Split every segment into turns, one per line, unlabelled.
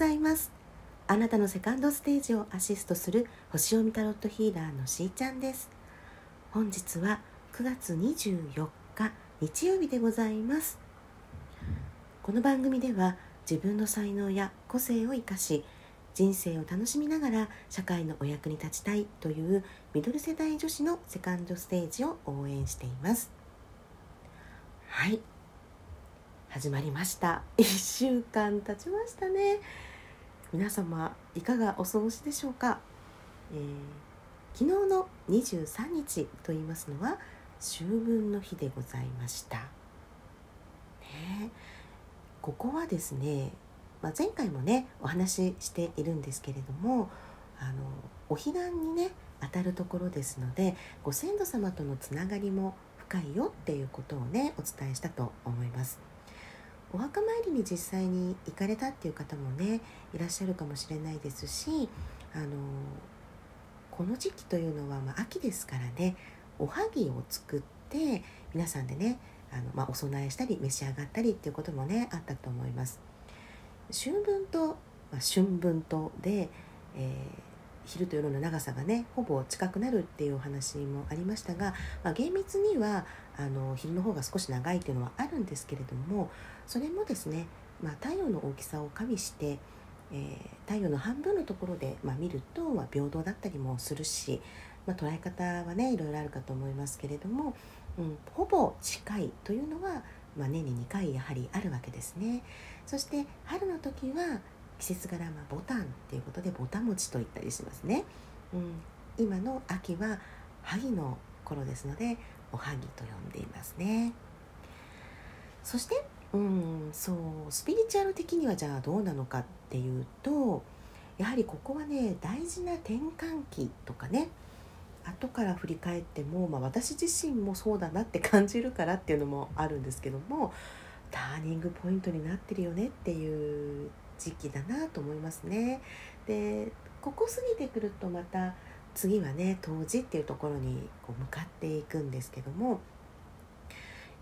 ざいます。あなたのセカンドステージをアシストする星読みタロットヒーラーのしーちゃんです。本日は9月24日日曜日でございます。この番組では自分の才能や個性を生かし人生を楽しみながら社会のお役に立ちたいというミドル世代女子のセカンドステージを応援しています。はい。始まりました。1週間経ちましたね。皆様いかがお過ごしでしょうか、えー、昨日の23日と言いますのは秋分の日でございました、ね、ここはですね、まあ、前回もねお話ししているんですけれどもあのお彼岸にね当たるところですのでご先祖様とのつながりも深いよっていうことをねお伝えしたと思います。お墓参りに実際に行かれたっていう方もねいらっしゃるかもしれないですしあのこの時期というのは、まあ、秋ですからねおはぎを作って皆さんでねあの、まあ、お供えしたり召し上がったりっていうこともねあったと思います。春分と、まあ、春分とで、えー昼と夜の長さがねほぼ近くなるっていうお話もありましたが、まあ、厳密にはあの昼の方が少し長いっていうのはあるんですけれどもそれもですね、まあ、太陽の大きさを加味して、えー、太陽の半分のところで、まあ、見ると、まあ、平等だったりもするし、ま捉え方はねいろいろあるかと思いますけれども、うん、ほぼ近いというのは、ま年に2回やはりあるわけですね。そして春の時は季節柄まボタンっていうことでぼた餅と言ったりしますね、うん、今の秋は萩の頃ですのでおはぎと呼んでいますね。そしてうんそうスピリチュアル的にはじゃあどうなのかっていうとやはりここはね大事な転換期とかね後から振り返っても、まあ、私自身もそうだなって感じるからっていうのもあるんですけどもターニングポイントになってるよねっていう時期だなと思いますね。でここ過ぎてくるとまた次はね冬至っていうところにこう向かっていくんですけども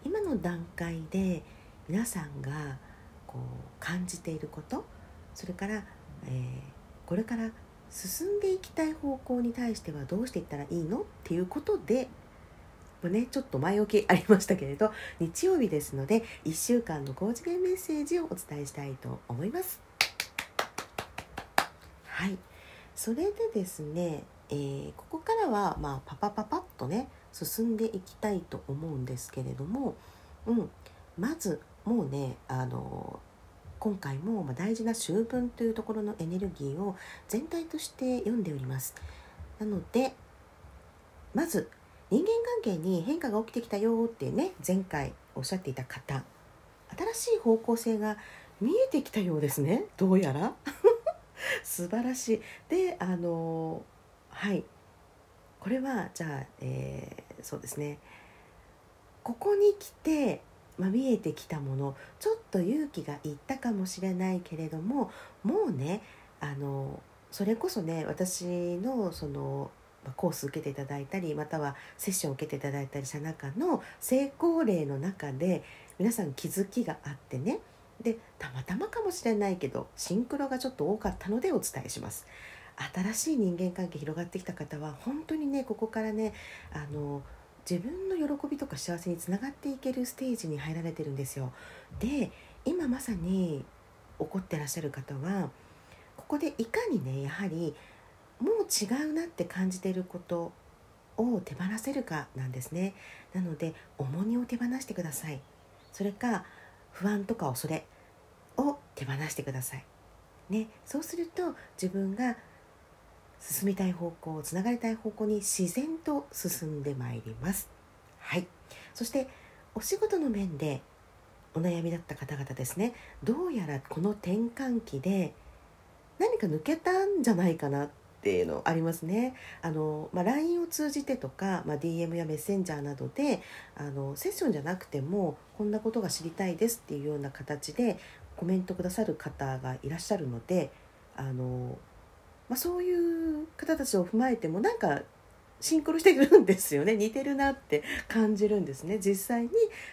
今の段階で皆さんがこう感じていることそれから、えー、これから進んでいきたい方向に対してはどうしていったらいいのっていうことでね、ちょっと前置きありましたけれど日曜日ですので1週間の高次元メッセージをお伝えしたいと思います。はい。それでですね、えー、ここからは、まあ、パパパパッとね進んでいきたいと思うんですけれども、うん、まずもうねあの今回も大事な秋分というところのエネルギーを全体として読んでおります。なのでまず人間関係に変化が起きてきたよってね前回おっしゃっていた方新しい方向性が見えてきたようですねどうやら。素晴らしい。であのはい。これはじゃあ、えー、そうですね。ここに来て、まあ、見えてきたものちょっと勇気がいったかもしれないけれどももうねあのそれこそね私のそのコース受けていただいたりまたはセッションを受けていただいたりした中の成功例の中で皆さん気づきがあってねでたまたまかもしれないけどシンクロがちょっと多かったのでお伝えします。新しい人間関係広がってきた方は本当にねここからねあの自分の喜びとか幸せにつながっていけるステージに入られてるんですよ。で今まさに起こってらっしゃる方はここでいかにねやはりもう違うなって感じていることを手放せるかなんですね。なので重荷を手放してください。それか不安とか恐れを手放してください。ね、そうすると自分が進みたい方向つながりたい方向に自然と進んでまいります。はい、そしてお仕事の面でお悩みだった方々ですねどうやらこの転換期で何か抜けたんじゃないかなっっていうのありますね。あのまあ、LINE を通じてとか、まあ、DM やメッセンジャーなどであのセッションじゃなくてもこんなことが知りたいですっていうような形でコメントくださる方がいらっしゃるのであの、まあ、そういう方たちを踏まえてもなんかシンクロしてくるんですよね似てるなって感じるんですね実際に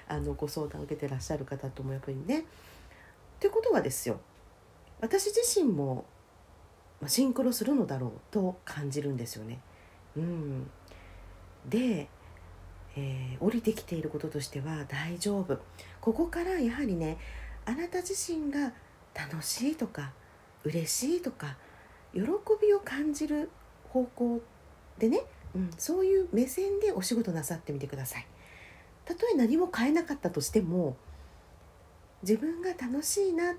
あのご相談を受けてらっしゃる方ともやっぱりね。ということはですよ私自身もシンクロするのだろうと感じるんですよね。うん、で、えー、降りてきていることとしては大丈夫ここからやはりねあなた自身が楽しいとか嬉しいとか喜びを感じる方向でね、うん、そういう目線でお仕事なさってみてください。たとえ何も変えなかったとしても自分が楽しいな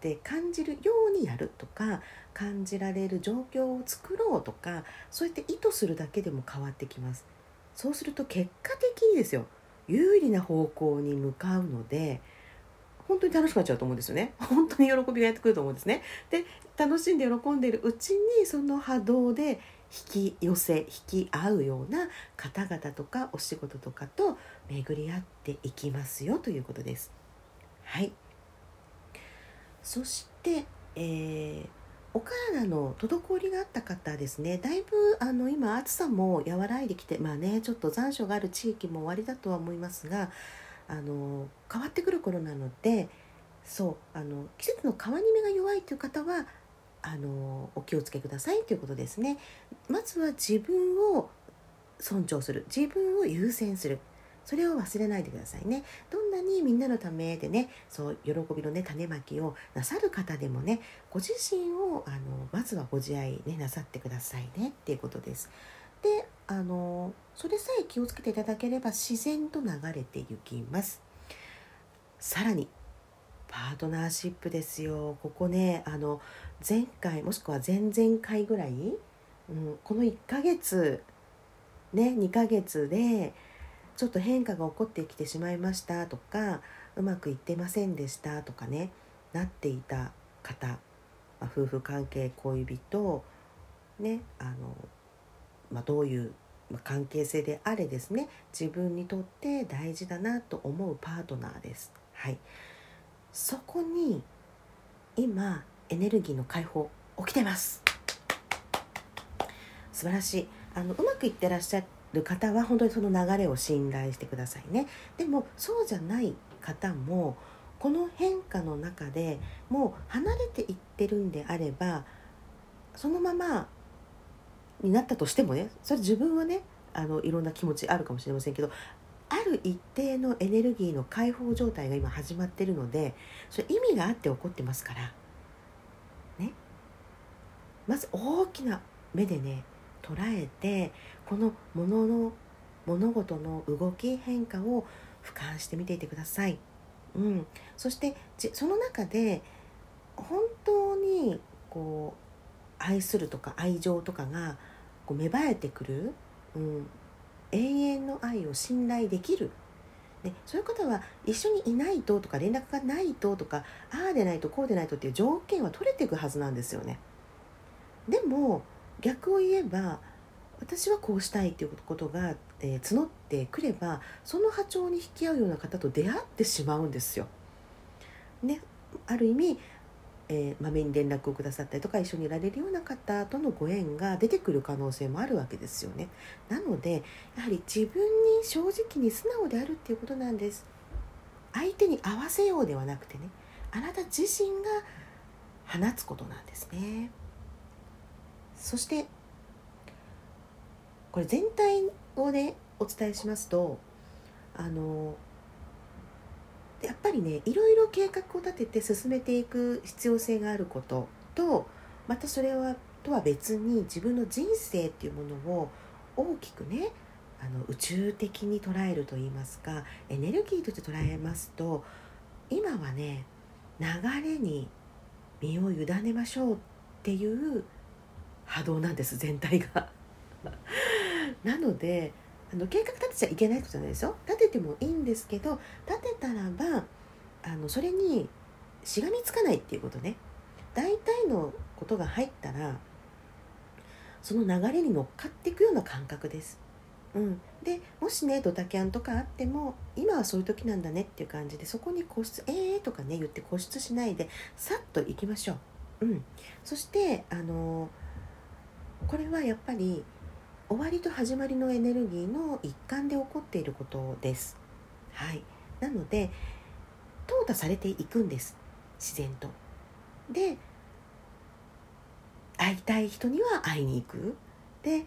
って感じるようにやるとか感じられる状況を作ろうとかそうやって意図するだけでも変わってきます。そうすると結果的にですよ有利な方向に向かうので本当に楽しくなっちゃうと思うんですよね。本当に喜びがやってくると思うんですね。で楽しんで喜んでいるうちにその波動で引き寄せ引き合うような方々とかお仕事とかと巡り合っていきますよということです。はい。そして、えー、お体の滞りがあった方ですね。だいぶあの今暑さも和らいできてまあねちょっと残暑がある地域も終わりだとは思いますがあの変わってくる頃なのでそうあの季節の変わり目が弱いという方はあのお気をつけくださいということですね。まずは自分を尊重する。自分を優先する。それを忘れないでくださいね。どんなにみんなのためでねそう喜びのね種まきをなさる方でもねご自身をあのまずはご自愛ねなさってくださいねっていうことです。であのそれさえ気をつけていただければ自然と流れていきます。さらにパートナーシップですよ。ここねあの前回もしくは前々回ぐらい、うん、この1ヶ月ね2ヶ月でちょっと変化が起こってきてしまいましたとかうまくいってませんでしたとかねなっていた方、まあ、夫婦関係恋人ねあの、まあ、どういう関係性であれですね自分にとって大事だなと思うパートナーです。はい、そこに今エネルギーの解放起きてます。素晴らしい。あのうまくいってらっしゃる方は本当にその流れを信頼してくださいね。でもそうじゃない方もこの変化の中でもう離れていってるんであればそのままになったとしてもねそれ自分はねあのいろんな気持ちあるかもしれませんけどある一定のエネルギーの解放状態が今始まってるのでそれ意味があって起こってますから。ね。まず大きな目でね捉えてこのもの物事の動き変化を俯瞰してみていてください。うん、そしてその中で本当にこう愛するとか愛情とかがこう芽生えてくる、うん、永遠の愛を信頼できる、ね、そういう方は一緒にいないととか連絡がないととかああでないとこうでないとっていう条件は取れていくはずなんですよね。でも逆を言えば私はこうしたいっていうことが、えー、募ってくればその波長に引き合うような方と出会ってしまうんですよ。ね、ある意味えー、まめに連絡をくださったりとか一緒にいられるような方とのご縁が出てくる可能性もあるわけですよね。なのでやはり自分に正直に素直であるっていうことなんです。相手に合わせようではなくてねあなた自身が放つことなんですね。そしてこれ全体をねお伝えしますとあのやっぱりねいろいろ計画を立てて進めていく必要性があることとまたそれはとは別に自分の人生っていうものを大きくねあの宇宙的に捉えると言いますかエネルギーとして捉えますと今はね流れに身を委ねましょうっていう波動なんです 全体が。なのであの計画立てちゃいけないことじゃないですよ。立ててもいいんですけど立てたらばあのそれにしがみつかないっていうことね。大体のことが入ったらその流れに乗っかっていくような感覚です。うん、でもしねドタキャンとかあっても今はそういう時なんだねっていう感じでそこに固執「えー」とかね言って固執しないでさっと行きましょう。うん、そしてあのこれはやっぱり終わりと始まりのエネルギーの一環で起こっていることです。はい、なので淘汰されていくんです自然と。で会いたい人には会いに行くで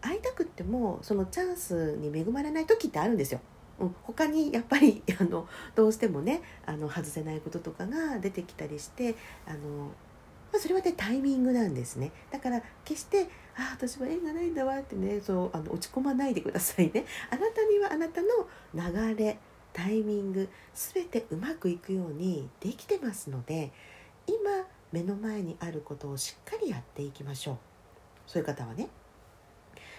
会いたくってもそのチャンスに恵まれない時ってあるんですよ。うん、他にやっぱりあのどうしてもねあの外せないこととかが出てきたりしてあのまあ、それはねタイミングなんですね。だから決して「ああ私は縁がないんだわ」ってねそうあの落ち込まないでくださいね。あなたにはあなたの流れタイミング全てうまくいくようにできてますので今目の前にあることをしっかりやっていきましょう。そういう方はね。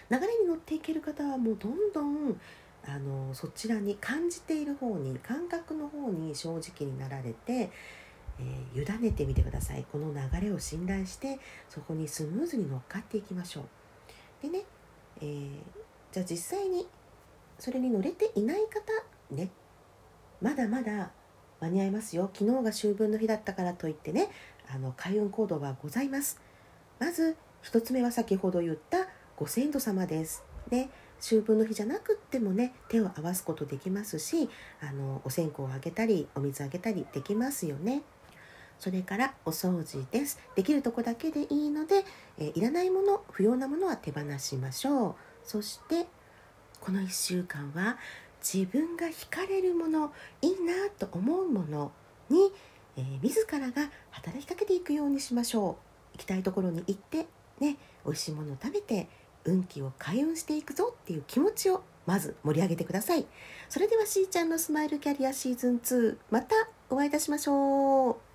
流れに乗っていける方はもうどんどんあのそちらに感じている方に感覚の方に正直になられてえー、委ねてみてください。この流れを信頼してそこにスムーズに乗っかっていきましょう。でね、えー、じゃあ実際にそれに乗れていない方ねまだまだ間に合いますよ。昨日が秋分の日だったからといってねあの開運行動はございます。まず1つ目は先ほど言ったご先祖様です。で秋分の日じゃなくってもね手を合わすことできますしあのお線香をあげたりお水あげたりできますよね。それからお掃除です。できるとこだけでいいので、えー、いらないもの不要なものは手放しましょう。そしてこの1週間は自分が惹かれるものいいなと思うものに、えー、自らが働きかけていくようにしましょう。行きたいところに行ってね美味しいものを食べて運気を開運していくぞっていう気持ちをまず盛り上げてください。それではしーちゃんのスマイルキャリアシーズン2またお会いいたしましょう。